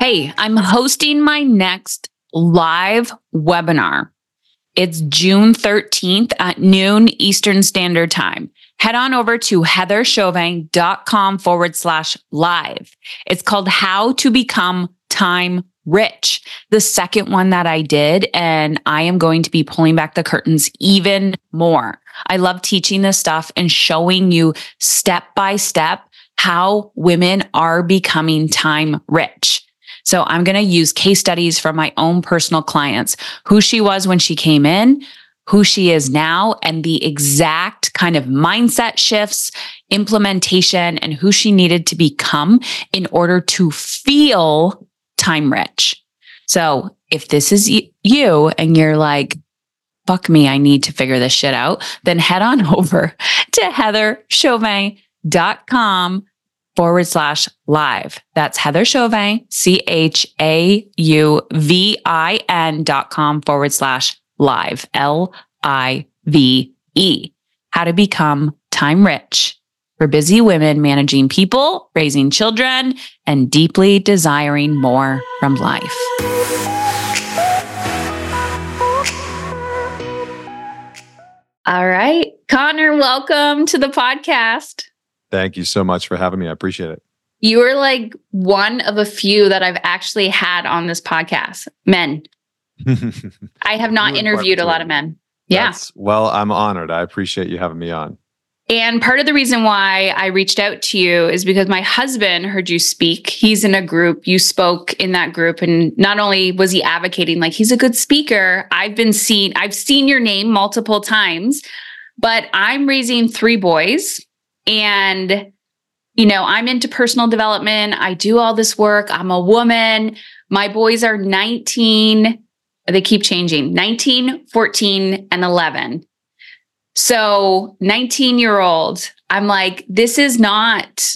Hey, I'm hosting my next live webinar. It's June 13th at noon Eastern Standard Time. Head on over to heatherchauvin.com forward slash live. It's called How to Become Time Rich, the second one that I did. And I am going to be pulling back the curtains even more. I love teaching this stuff and showing you step by step how women are becoming time rich. So I'm going to use case studies from my own personal clients, who she was when she came in, who she is now, and the exact kind of mindset shifts, implementation, and who she needed to become in order to feel time rich. So if this is you and you're like, fuck me, I need to figure this shit out, then head on over to heatherchauvin.com forward slash live. That's Heather Chauvin, C H A U V I N dot com forward slash live, L I V E. How to become time rich for busy women managing people, raising children, and deeply desiring more from life. All right. Connor, welcome to the podcast. Thank you so much for having me. I appreciate it. You are like one of a few that I've actually had on this podcast. Men. I have not interviewed a lot of men. Yes. yeah. Well, I'm honored. I appreciate you having me on. And part of the reason why I reached out to you is because my husband heard you speak. He's in a group. You spoke in that group. And not only was he advocating, like he's a good speaker, I've been seen, I've seen your name multiple times, but I'm raising three boys. And, you know, I'm into personal development. I do all this work. I'm a woman. My boys are 19. They keep changing 19, 14, and 11. So 19 year old, I'm like, this is not,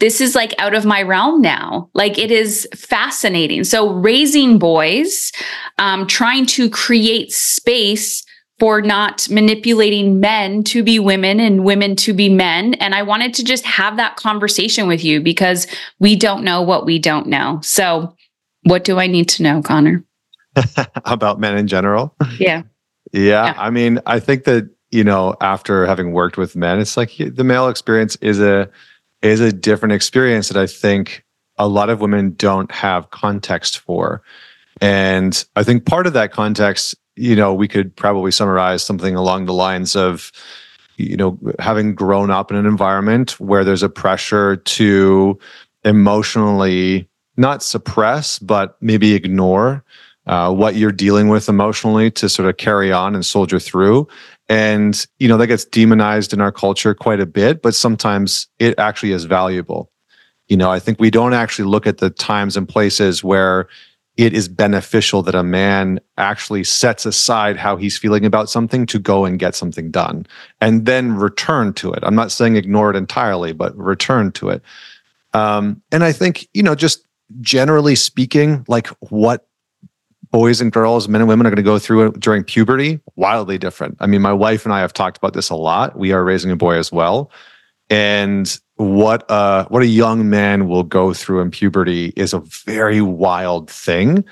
this is like out of my realm now. Like it is fascinating. So raising boys, um, trying to create space for not manipulating men to be women and women to be men. And I wanted to just have that conversation with you because we don't know what we don't know. So, what do I need to know, Connor? About men in general? Yeah. yeah. Yeah. I mean, I think that, you know, after having worked with men, it's like the male experience is a is a different experience that I think a lot of women don't have context for. And I think part of that context you know, we could probably summarize something along the lines of, you know, having grown up in an environment where there's a pressure to emotionally not suppress, but maybe ignore uh, what you're dealing with emotionally to sort of carry on and soldier through. And, you know, that gets demonized in our culture quite a bit, but sometimes it actually is valuable. You know, I think we don't actually look at the times and places where it is beneficial that a man actually sets aside how he's feeling about something to go and get something done and then return to it. I'm not saying ignore it entirely, but return to it. Um, and I think, you know, just generally speaking, like what boys and girls, men and women are going to go through during puberty, wildly different. I mean, my wife and I have talked about this a lot. We are raising a boy as well. And what a what a young man will go through in puberty is a very wild thing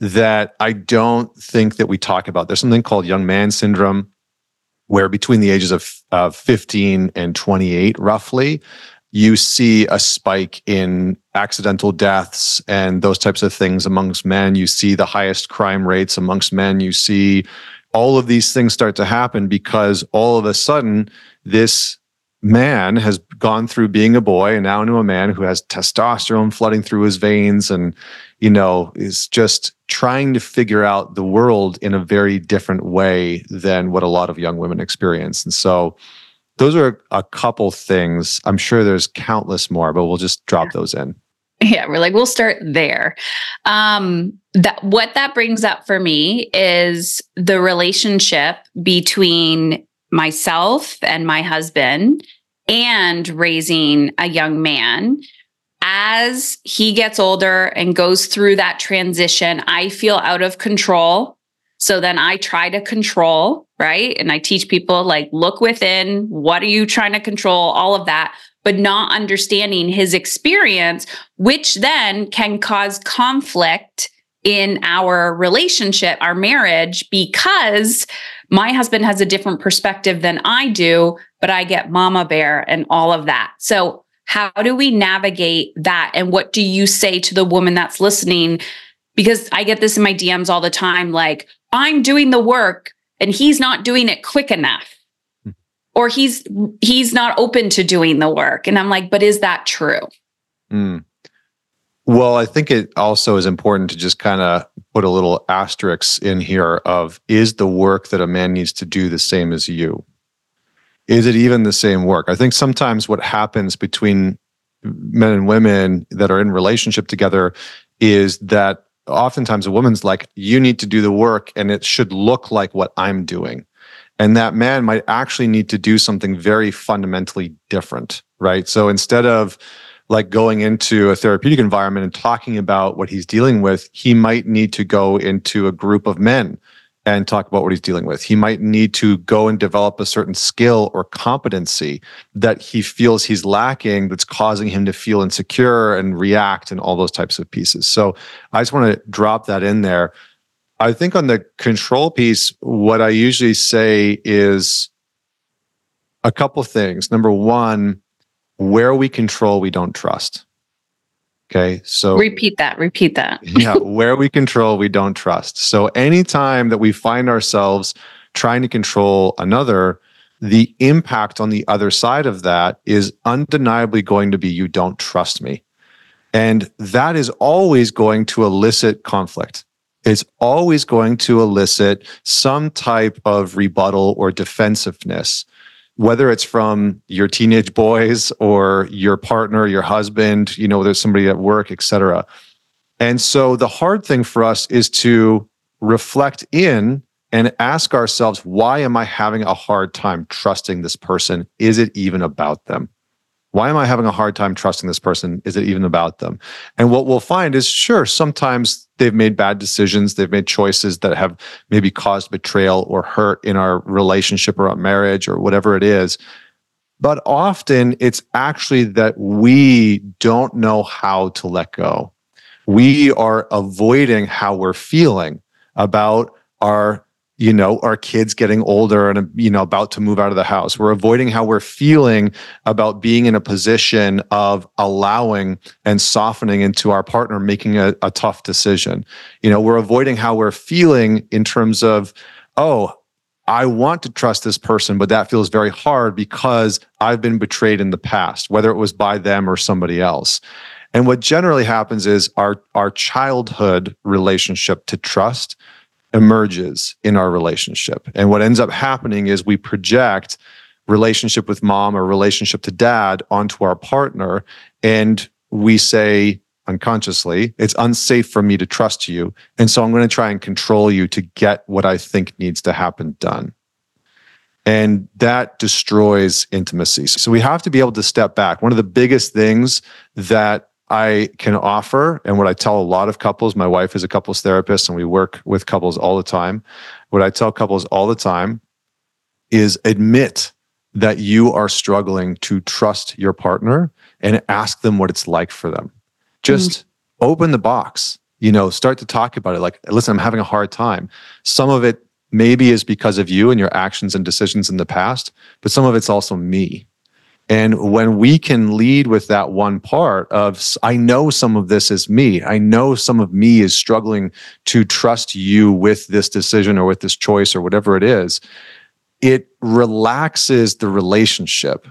that I don't think that we talk about. There's something called young man syndrome, where between the ages of, of 15 and 28, roughly, you see a spike in accidental deaths and those types of things amongst men. You see the highest crime rates amongst men. You see all of these things start to happen because all of a sudden, this man has gone through being a boy and now into a man who has testosterone flooding through his veins and you know is just trying to figure out the world in a very different way than what a lot of young women experience and so those are a couple things. I'm sure there's countless more but we'll just drop those in. Yeah we're like we'll start there. Um that what that brings up for me is the relationship between myself and my husband and raising a young man. As he gets older and goes through that transition i feel out of control. So then I try to control, right? And I teach people like, look within, what are you trying to control? All of that, but not understanding his experience, which then can cause conflict in our relationship, our marriage, because my husband has a different perspective than I do, but I get mama bear and all of that. So, how do we navigate that? And what do you say to the woman that's listening? Because I get this in my DMs all the time like, I'm doing the work and he's not doing it quick enough. Hmm. Or he's he's not open to doing the work. And I'm like, but is that true? Mm. Well, I think it also is important to just kind of put a little asterisk in here of is the work that a man needs to do the same as you? Is it even the same work? I think sometimes what happens between men and women that are in relationship together is that oftentimes a woman's like, you need to do the work and it should look like what I'm doing. And that man might actually need to do something very fundamentally different, right? So instead of like going into a therapeutic environment and talking about what he's dealing with, he might need to go into a group of men and talk about what he's dealing with. He might need to go and develop a certain skill or competency that he feels he's lacking that's causing him to feel insecure and react and all those types of pieces. So I just want to drop that in there. I think on the control piece, what I usually say is a couple things. Number one, where we control, we don't trust. Okay. So repeat that, repeat that. yeah. Where we control, we don't trust. So anytime that we find ourselves trying to control another, the impact on the other side of that is undeniably going to be you don't trust me. And that is always going to elicit conflict. It's always going to elicit some type of rebuttal or defensiveness whether it's from your teenage boys or your partner, your husband, you know, there's somebody at work, etc. And so the hard thing for us is to reflect in and ask ourselves, why am I having a hard time trusting this person? Is it even about them? Why am I having a hard time trusting this person? Is it even about them? And what we'll find is sure, sometimes they've made bad decisions. They've made choices that have maybe caused betrayal or hurt in our relationship or our marriage or whatever it is. But often it's actually that we don't know how to let go. We are avoiding how we're feeling about our you know, our kids getting older and, you know, about to move out of the house. We're avoiding how we're feeling about being in a position of allowing and softening into our partner making a, a tough decision. You know, we're avoiding how we're feeling in terms of, oh, I want to trust this person, but that feels very hard because I've been betrayed in the past, whether it was by them or somebody else. And what generally happens is our, our childhood relationship to trust emerges in our relationship. And what ends up happening is we project relationship with mom or relationship to dad onto our partner. And we say unconsciously, it's unsafe for me to trust you. And so I'm going to try and control you to get what I think needs to happen done. And that destroys intimacy. So we have to be able to step back. One of the biggest things that I can offer, and what I tell a lot of couples, my wife is a couples therapist and we work with couples all the time. What I tell couples all the time is admit that you are struggling to trust your partner and ask them what it's like for them. Just mm-hmm. open the box, you know, start to talk about it. Like, listen, I'm having a hard time. Some of it maybe is because of you and your actions and decisions in the past, but some of it's also me. And when we can lead with that one part of, I know some of this is me. I know some of me is struggling to trust you with this decision or with this choice or whatever it is. It relaxes the relationship,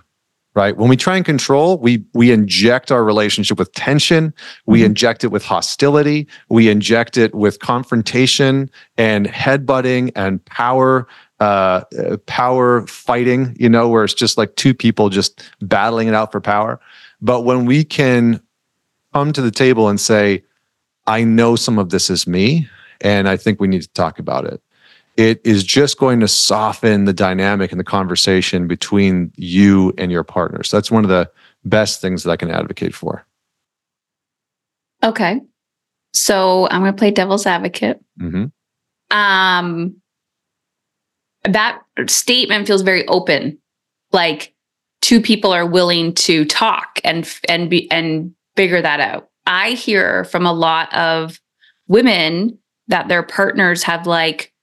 right? When we try and control, we, we inject our relationship with tension. We mm-hmm. inject it with hostility. We inject it with confrontation and headbutting and power uh, power fighting, you know, where it's just like two people just battling it out for power. But when we can come to the table and say, I know some of this is me, and I think we need to talk about it. It is just going to soften the dynamic and the conversation between you and your partner. So that's one of the best things that I can advocate for. Okay. So I'm going to play devil's advocate. Mm-hmm. um, that statement feels very open. Like two people are willing to talk and and be and figure that out. I hear from a lot of women that their partners have like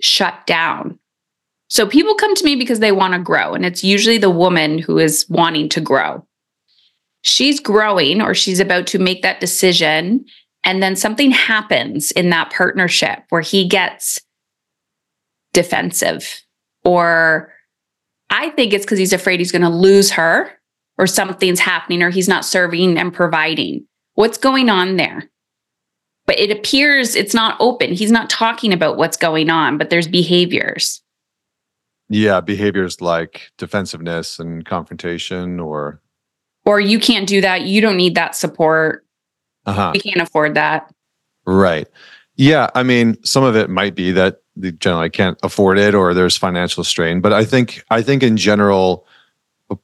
shut down. So people come to me because they want to grow, and it's usually the woman who is wanting to grow. She's growing or she's about to make that decision. And then something happens in that partnership where he gets defensive, or I think it's because he's afraid he's going to lose her or something's happening or he's not serving and providing. What's going on there? But it appears it's not open. He's not talking about what's going on, but there's behaviors. Yeah, behaviors like defensiveness and confrontation or or you can't do that. You don't need that support. Uh-huh. We can't afford that. Right. Yeah. I mean, some of it might be that the generally can't afford it or there's financial strain. But I think I think in general,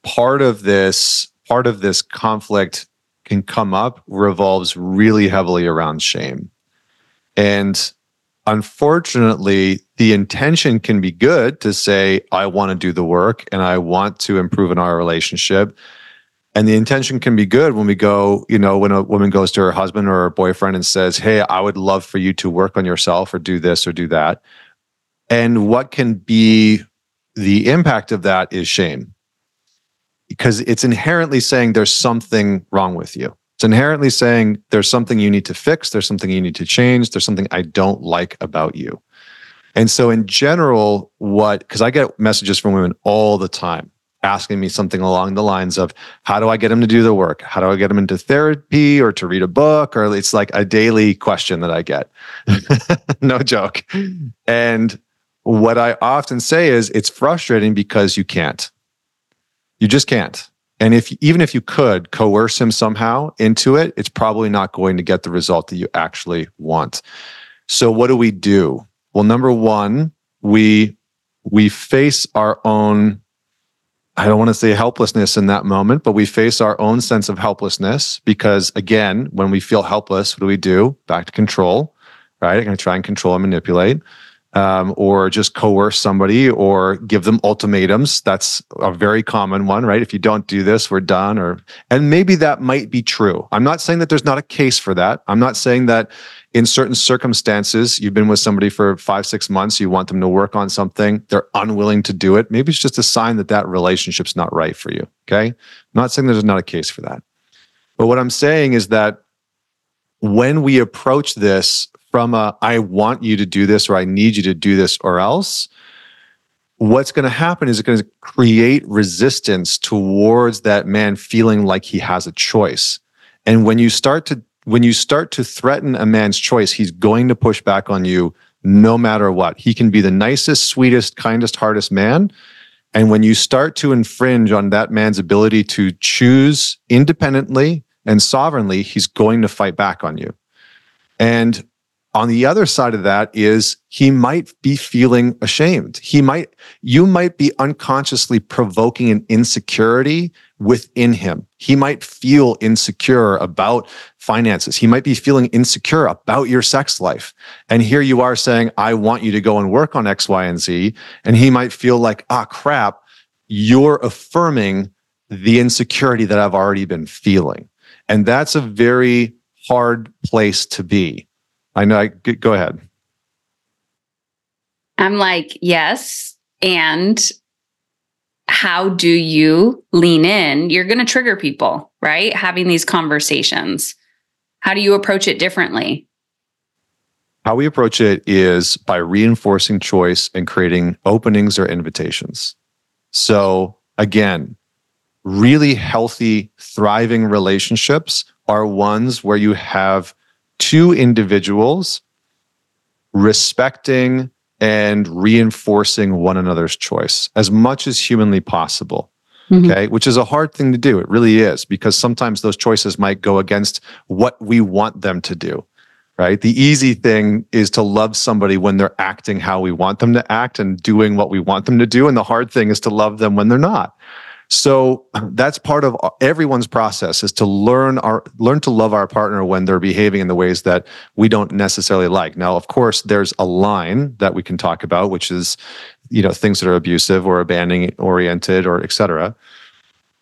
part of this part of this conflict can come up revolves really heavily around shame. And unfortunately, the intention can be good to say, I want to do the work and I want to improve in our relationship. And the intention can be good when we go, you know, when a woman goes to her husband or her boyfriend and says, Hey, I would love for you to work on yourself or do this or do that. And what can be the impact of that is shame because it's inherently saying there's something wrong with you. It's inherently saying there's something you need to fix, there's something you need to change, there's something I don't like about you. And so, in general, what, because I get messages from women all the time asking me something along the lines of how do I get them to do the work? How do I get them into therapy or to read a book? Or it's like a daily question that I get. no joke. And what I often say is it's frustrating because you can't. You just can't. And if even if you could coerce him somehow into it, it's probably not going to get the result that you actually want. So what do we do? Well, number 1, we we face our own I don't want to say helplessness in that moment, but we face our own sense of helplessness because, again, when we feel helpless, what do we do? Back to control, right? I'm going to try and control and manipulate, um, or just coerce somebody or give them ultimatums. That's a very common one, right? If you don't do this, we're done. Or and maybe that might be true. I'm not saying that there's not a case for that. I'm not saying that in certain circumstances, you've been with somebody for five, six months, you want them to work on something, they're unwilling to do it. Maybe it's just a sign that that relationship's not right for you. Okay. I'm not saying there's not a case for that. But what I'm saying is that when we approach this from a, I want you to do this or I need you to do this or else, what's going to happen is it's going to create resistance towards that man feeling like he has a choice. And when you start to when you start to threaten a man's choice, he's going to push back on you no matter what. He can be the nicest, sweetest, kindest, hardest man. And when you start to infringe on that man's ability to choose independently and sovereignly, he's going to fight back on you. And on the other side of that is he might be feeling ashamed. He might, you might be unconsciously provoking an insecurity within him. He might feel insecure about finances. He might be feeling insecure about your sex life. And here you are saying, I want you to go and work on X, Y, and Z. And he might feel like, ah, crap, you're affirming the insecurity that I've already been feeling. And that's a very hard place to be I know. I go ahead. I'm like, yes. And how do you lean in? You're going to trigger people, right? Having these conversations. How do you approach it differently? How we approach it is by reinforcing choice and creating openings or invitations. So, again, really healthy, thriving relationships are ones where you have two individuals respecting and reinforcing one another's choice as much as humanly possible. Mm-hmm. Okay, which is a hard thing to do. It really is because sometimes those choices might go against what we want them to do. Right. The easy thing is to love somebody when they're acting how we want them to act and doing what we want them to do. And the hard thing is to love them when they're not. So that's part of everyone's process is to learn our learn to love our partner when they're behaving in the ways that we don't necessarily like. Now, of course, there's a line that we can talk about, which is, you know, things that are abusive or abandoning oriented or etc.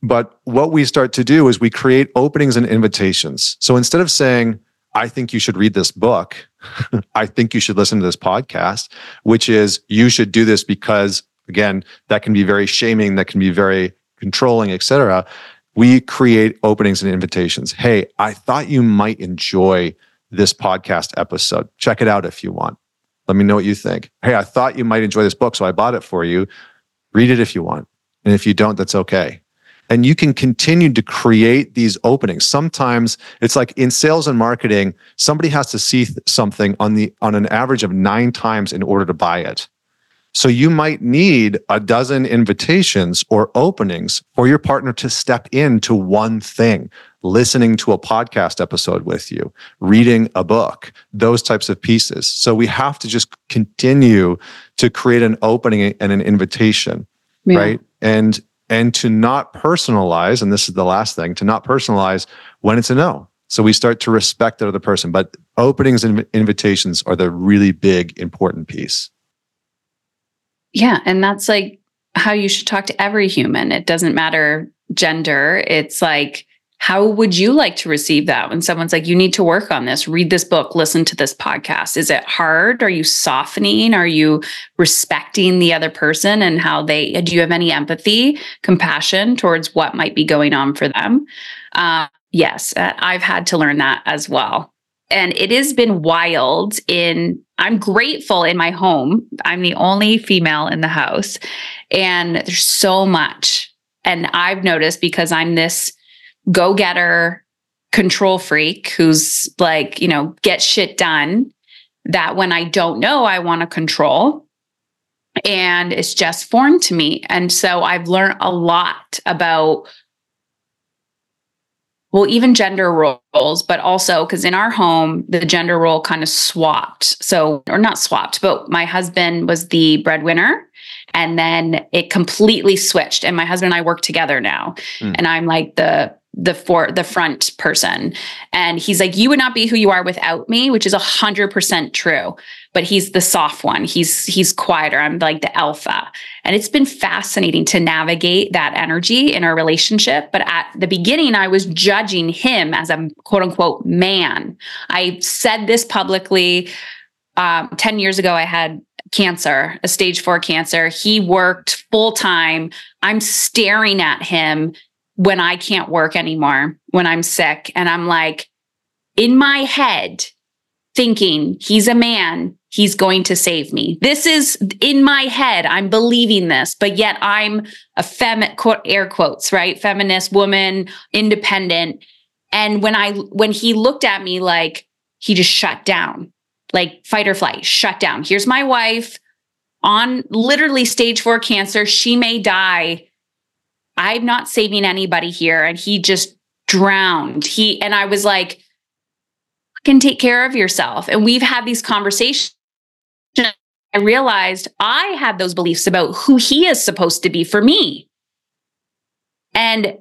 But what we start to do is we create openings and invitations. So instead of saying, I think you should read this book, I think you should listen to this podcast, which is you should do this because again, that can be very shaming, that can be very controlling, etc. We create openings and invitations. Hey, I thought you might enjoy this podcast episode. Check it out if you want. Let me know what you think. Hey, I thought you might enjoy this book, so I bought it for you. Read it if you want. And if you don't, that's okay. And you can continue to create these openings. Sometimes it's like in sales and marketing, somebody has to see something on the on an average of 9 times in order to buy it. So you might need a dozen invitations or openings for your partner to step into one thing, listening to a podcast episode with you, reading a book, those types of pieces. So we have to just continue to create an opening and an invitation, yeah. right? And and to not personalize, and this is the last thing, to not personalize when it's a no. So we start to respect the other person, but openings and invitations are the really big important piece. Yeah. And that's like how you should talk to every human. It doesn't matter gender. It's like, how would you like to receive that when someone's like, you need to work on this, read this book, listen to this podcast? Is it hard? Are you softening? Are you respecting the other person and how they, do you have any empathy, compassion towards what might be going on for them? Uh, yes, I've had to learn that as well. And it has been wild in I'm grateful in my home. I'm the only female in the house and there's so much. And I've noticed because I'm this go-getter control freak who's like, you know, get shit done that when I don't know, I want to control. And it's just foreign to me. And so I've learned a lot about well, even gender roles, but also because in our home, the gender role kind of swapped. So, or not swapped, but my husband was the breadwinner. And then it completely switched. And my husband and I work together now. Mm. And I'm like the the for the front person. And he's like you would not be who you are without me which is a hundred percent true. But he's the soft one. He's he's quieter. I'm like the alpha. And it's been fascinating to navigate that energy in our relationship. But at the beginning i was judging him as a quote unquote man. I said this publicly um, 10 years ago i had cancer a stage four cancer. He worked full time. I'm staring at him when I can't work anymore, when I'm sick. And I'm like, in my head, thinking he's a man, he's going to save me. This is in my head. I'm believing this, but yet I'm a fem air quotes, right? Feminist woman, independent. And when I when he looked at me like he just shut down, like fight or flight, shut down. Here's my wife on literally stage 4 cancer. She may die I'm not saving anybody here. And he just drowned. He, and I was like, can take care of yourself. And we've had these conversations. I realized I had those beliefs about who he is supposed to be for me. And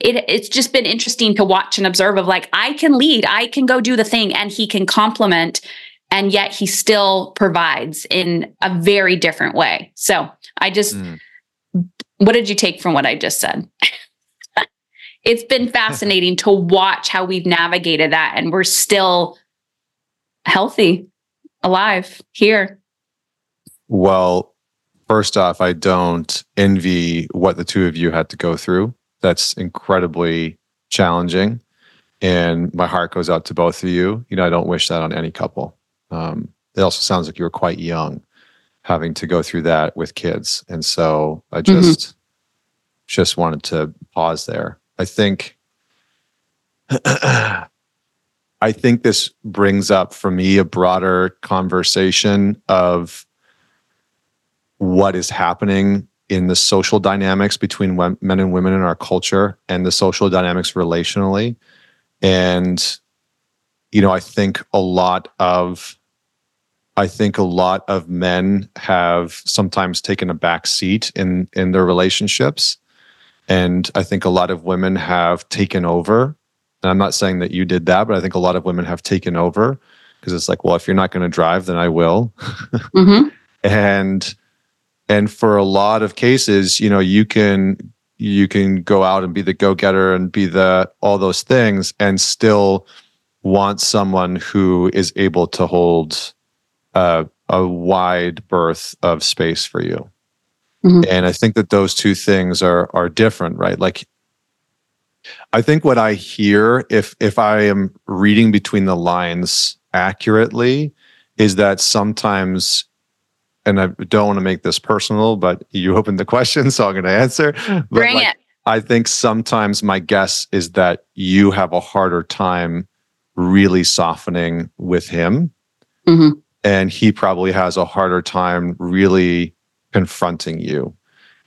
it, it's just been interesting to watch and observe of like, I can lead, I can go do the thing, and he can complement, and yet he still provides in a very different way. So I just, mm. what did you take from what I just said? it's been fascinating to watch how we've navigated that and we're still healthy, alive here. Well, first off, I don't envy what the two of you had to go through. That's incredibly challenging. And my heart goes out to both of you. You know, I don't wish that on any couple. Um, it also sounds like you were quite young having to go through that with kids. And so I mm-hmm. just mm-hmm. just wanted to pause there. I think I think this brings up for me a broader conversation of what is happening in the social dynamics between men and women in our culture and the social dynamics relationally. And, you know, I think a lot of I think a lot of men have sometimes taken a back seat in in their relationships. And I think a lot of women have taken over. And I'm not saying that you did that, but I think a lot of women have taken over because it's like, well, if you're not going to drive, then I will. Mm-hmm. and and for a lot of cases, you know, you can you can go out and be the go-getter and be the all those things and still want someone who is able to hold uh, a wide berth of space for you. Mm-hmm. And I think that those two things are are different, right? Like I think what I hear if if I am reading between the lines accurately is that sometimes and I don't want to make this personal, but you opened the question, so I'm going to answer. Bring like, it. I think sometimes my guess is that you have a harder time really softening with him. Mm-hmm and he probably has a harder time really confronting you.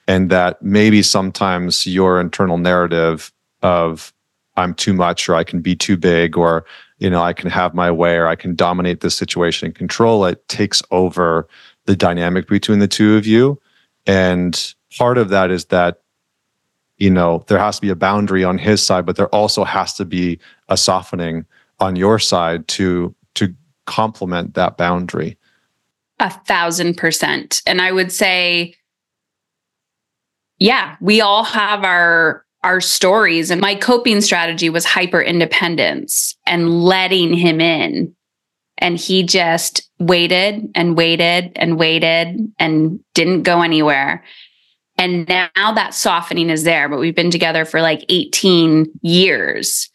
And that maybe sometimes your internal narrative of i'm too much or i can be too big or you know i can have my way or i can dominate this situation and control it takes over the dynamic between the two of you. And part of that is that you know there has to be a boundary on his side but there also has to be a softening on your side to complement that boundary? A thousand percent. And I would say, yeah, we all have our our stories and my coping strategy was hyper independence and letting him in and he just waited and waited and waited and didn't go anywhere and now that softening is there but we've been together for like 18 years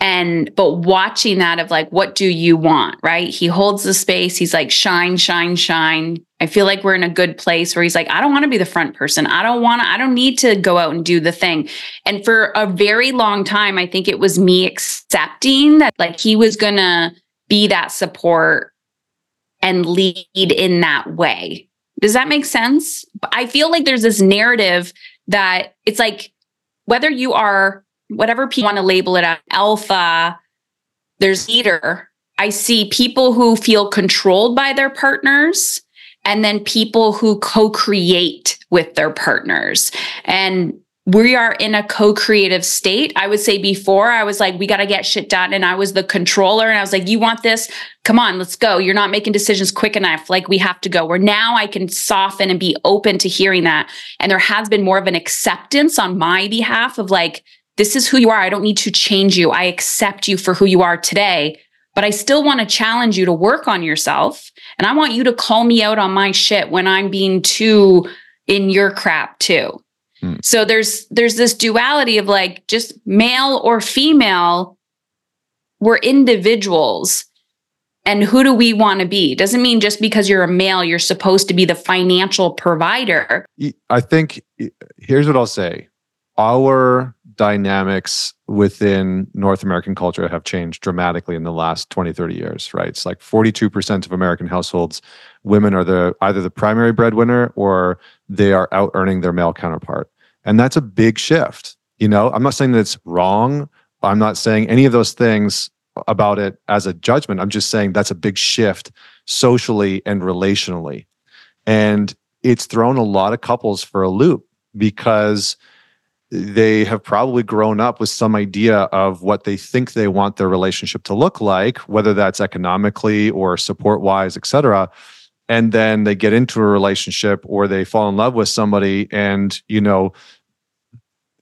and, but watching that of like, what do you want? Right. He holds the space. He's like, shine, shine, shine. I feel like we're in a good place where he's like, I don't want to be the front person. I don't want to, I don't need to go out and do the thing. And for a very long time, I think it was me accepting that like he was going to be that support and lead in that way. Does that make sense? I feel like there's this narrative that it's like whether you are whatever people want to label it as alpha, there's leader. I see people who feel controlled by their partners and then people who co-create with their partners. And we are in a co-creative state. I would say before I was like, we got to get shit done. And I was the controller and I was like, you want this? Come on, let's go. You're not making decisions quick enough. Like we have to go. Where now I can soften and be open to hearing that. And there has been more of an acceptance on my behalf of like, this is who you are. I don't need to change you. I accept you for who you are today, but I still want to challenge you to work on yourself. And I want you to call me out on my shit when I'm being too in your crap too. Hmm. So there's there's this duality of like just male or female we're individuals and who do we want to be doesn't mean just because you're a male you're supposed to be the financial provider i think here's what i'll say our dynamics within North American culture have changed dramatically in the last 20, 30 years, right? It's like 42% of American households, women are the either the primary breadwinner or they are out earning their male counterpart. And that's a big shift. You know, I'm not saying that it's wrong. I'm not saying any of those things about it as a judgment. I'm just saying that's a big shift socially and relationally. And it's thrown a lot of couples for a loop because they have probably grown up with some idea of what they think they want their relationship to look like whether that's economically or support wise et cetera. And then they get into a relationship or they fall in love with somebody and you know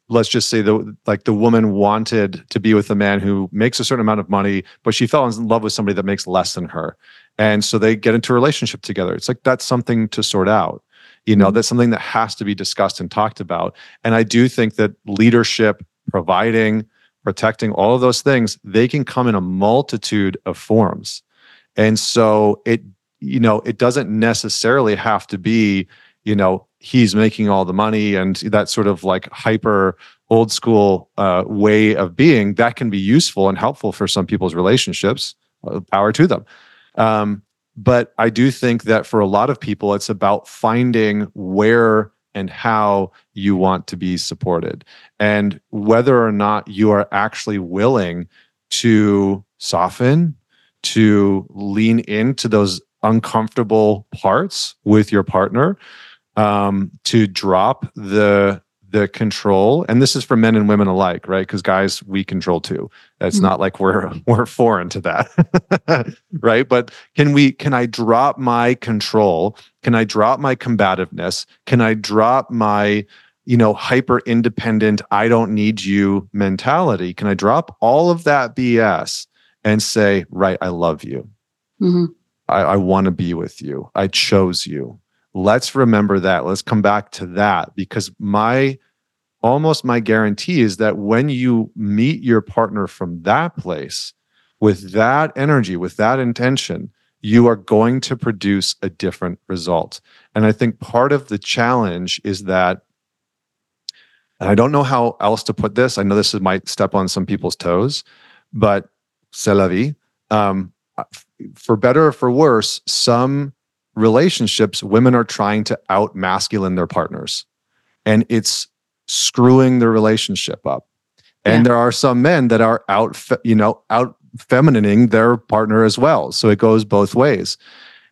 let's just say the like the woman wanted to be with a man who makes a certain amount of money but she fell in love with somebody that makes less than her. And so they get into a relationship together. It's like that's something to sort out you know that's something that has to be discussed and talked about. And i do think that leadership providing protecting all of those things they can come in a multitude of forms. And so it you know it doesn't necessarily have to be you know he's making all the money and that sort of like hyper old school uh, way of being that can be useful and helpful for some people's relationships uh, power to them. Um, but I do think that for a lot of people, it's about finding where and how you want to be supported and whether or not you are actually willing to soften, to lean into those uncomfortable parts with your partner um, to drop the the control and this is for men and women alike right? Because guys we control too. It's mm-hmm. not like we're we're foreign to that right? But can we can i drop my control? Can i drop my combativeness? Can i drop my you know hyper independent i don't need you mentality? Can i drop all of that bs and say right i love you. Mm-hmm. i, I want to be with you. I chose you. Let's remember that. Let's come back to that because my almost my guarantee is that when you meet your partner from that place with that energy, with that intention, you are going to produce a different result. And I think part of the challenge is that, and I don't know how else to put this. I know this might step on some people's toes, but c'est la vie. Um, for better or for worse, some relationships, women are trying to out masculine their partners. And it's screwing the relationship up. And yeah. there are some men that are out, you know, out feminining their partner as well. So it goes both ways.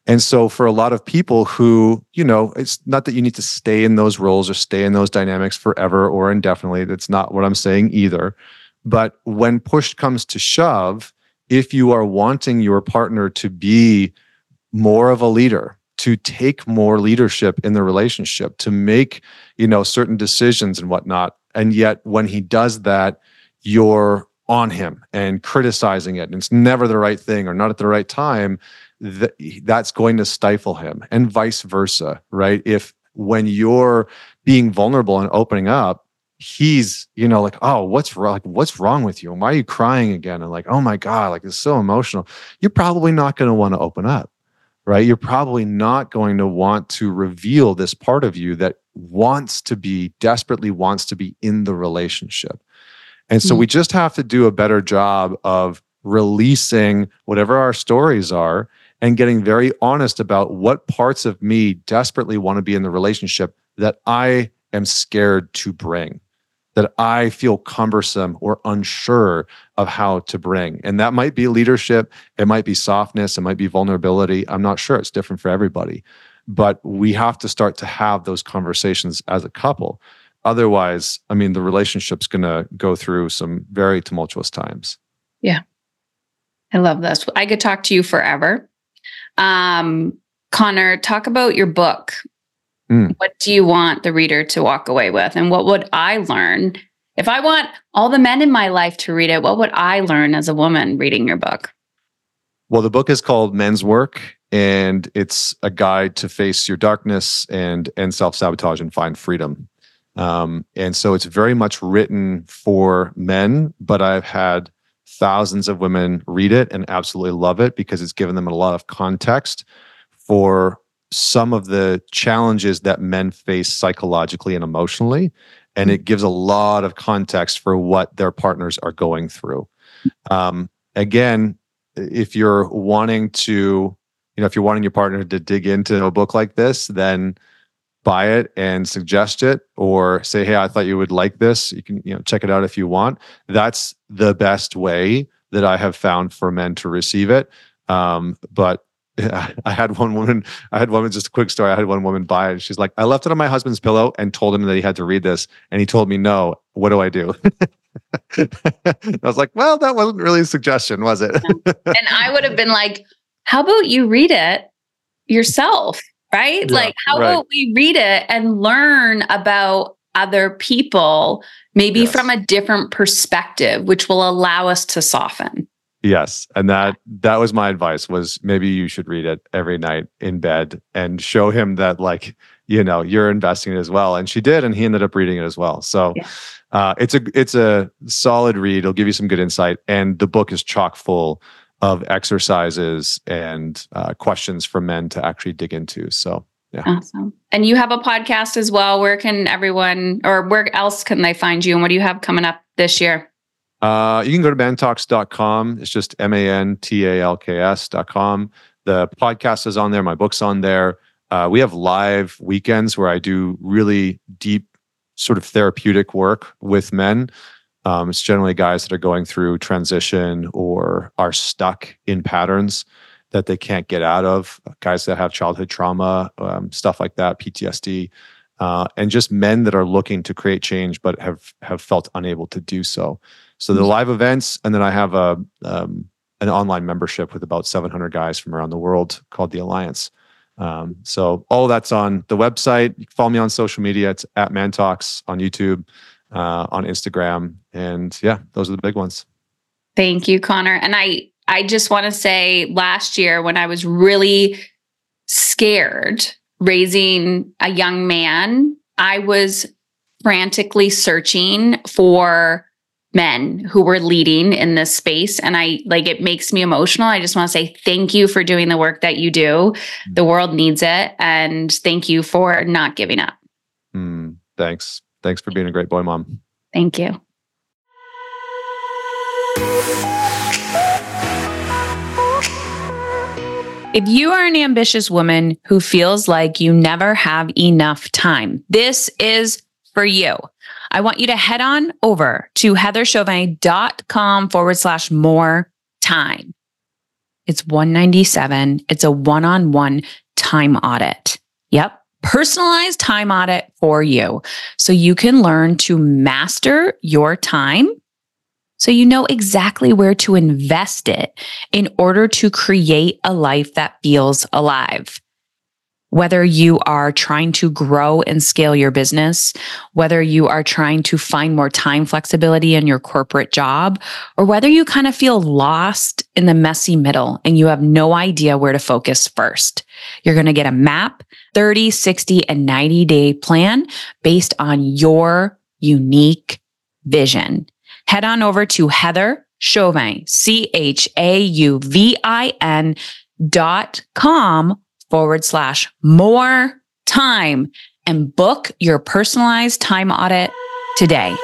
And so for a lot of people who, you know, it's not that you need to stay in those roles or stay in those dynamics forever or indefinitely. That's not what I'm saying either. But when push comes to shove, if you are wanting your partner to be more of a leader to take more leadership in the relationship to make you know certain decisions and whatnot. And yet when he does that you're on him and criticizing it. And it's never the right thing or not at the right time that, that's going to stifle him and vice versa right? If when you're being vulnerable and opening up he's you know like oh what's wrong like what's wrong with you? And why are you crying again? And like oh my god like it's so emotional. You're probably not going to want to open up right? You're probably not going to want to reveal this part of you that wants to be desperately wants to be in the relationship. And so mm-hmm. we just have to do a better job of releasing whatever our stories are and getting very honest about what parts of me desperately want to be in the relationship that I am scared to bring that I feel cumbersome or unsure of how to bring. And that might be leadership, it might be softness, it might be vulnerability. I'm not sure. It's different for everybody. But we have to start to have those conversations as a couple. Otherwise, I mean, the relationship's going to go through some very tumultuous times. Yeah. I love this. I could talk to you forever. Um, Connor, talk about your book. Mm. What do you want the reader to walk away with? And what would I learn? If I want all the men in my life to read it, what would I learn as a woman reading your book? Well, the book is called Men's Work, and it's a guide to face your darkness and and self sabotage and find freedom. Um, and so it's very much written for men, but I've had thousands of women read it and absolutely love it because it's given them a lot of context for some of the challenges that men face psychologically and emotionally. And it gives a lot of context for what their partners are going through. Um, again, if you're wanting to, you know, if you're wanting your partner to dig into a book like this, then buy it and suggest it or say, hey, I thought you would like this. You can, you know, check it out if you want. That's the best way that I have found for men to receive it. Um, but I had one woman, I had one, just a quick story. I had one woman buy it. She's like, I left it on my husband's pillow and told him that he had to read this. And he told me, no, what do I do? I was like, well, that wasn't really a suggestion, was it? and I would have been like, how about you read it yourself? Right? Yeah, like, how right. about we read it and learn about other people, maybe yes. from a different perspective, which will allow us to soften. Yes, and that that was my advice was maybe you should read it every night in bed and show him that like you know you're investing it as well. And she did, and he ended up reading it as well. So yeah. uh, it's a it's a solid read. It'll give you some good insight, and the book is chock full of exercises and uh, questions for men to actually dig into. So yeah. Awesome. And you have a podcast as well. Where can everyone, or where else can they find you? And what do you have coming up this year? Uh, you can go to mantalks.com. It's just M A N T A L K S.com. The podcast is on there. My book's on there. Uh, we have live weekends where I do really deep, sort of therapeutic work with men. Um, it's generally guys that are going through transition or are stuck in patterns that they can't get out of, guys that have childhood trauma, um, stuff like that, PTSD, uh, and just men that are looking to create change but have have felt unable to do so. So the mm-hmm. live events, and then I have a um, an online membership with about 700 guys from around the world called the Alliance. Um, so all that's on the website. You can follow me on social media. It's at Man Talks on YouTube, uh, on Instagram, and yeah, those are the big ones. Thank you, Connor. And I I just want to say last year when I was really scared raising a young man, I was frantically searching for men who were leading in this space. And i like it makes me emotional. I just want to say thank you for doing the work that you do. The world needs it and thank you for not giving up. Mm, thanks. Thanks for being a great boy mom. Thank you. If you are an ambitious woman who feels like you never have enough time, this is for you. I want you to head on over to heatherchauvin.com forward slash more time. It's 197. It's a one on one time audit. Yep. Personalized time audit for you. So you can learn to master your time so you know exactly where to invest it in order to create a life that feels alive. Whether you are trying to grow and scale your business, whether you are trying to find more time flexibility in your corporate job, or whether you kind of feel lost in the messy middle and you have no idea where to focus first. You're going to get a map, 30, 60, and 90 day plan based on your unique vision head on over to Heather Chauvin, C H A U V I N dot com forward slash more time and book your personalized time audit today.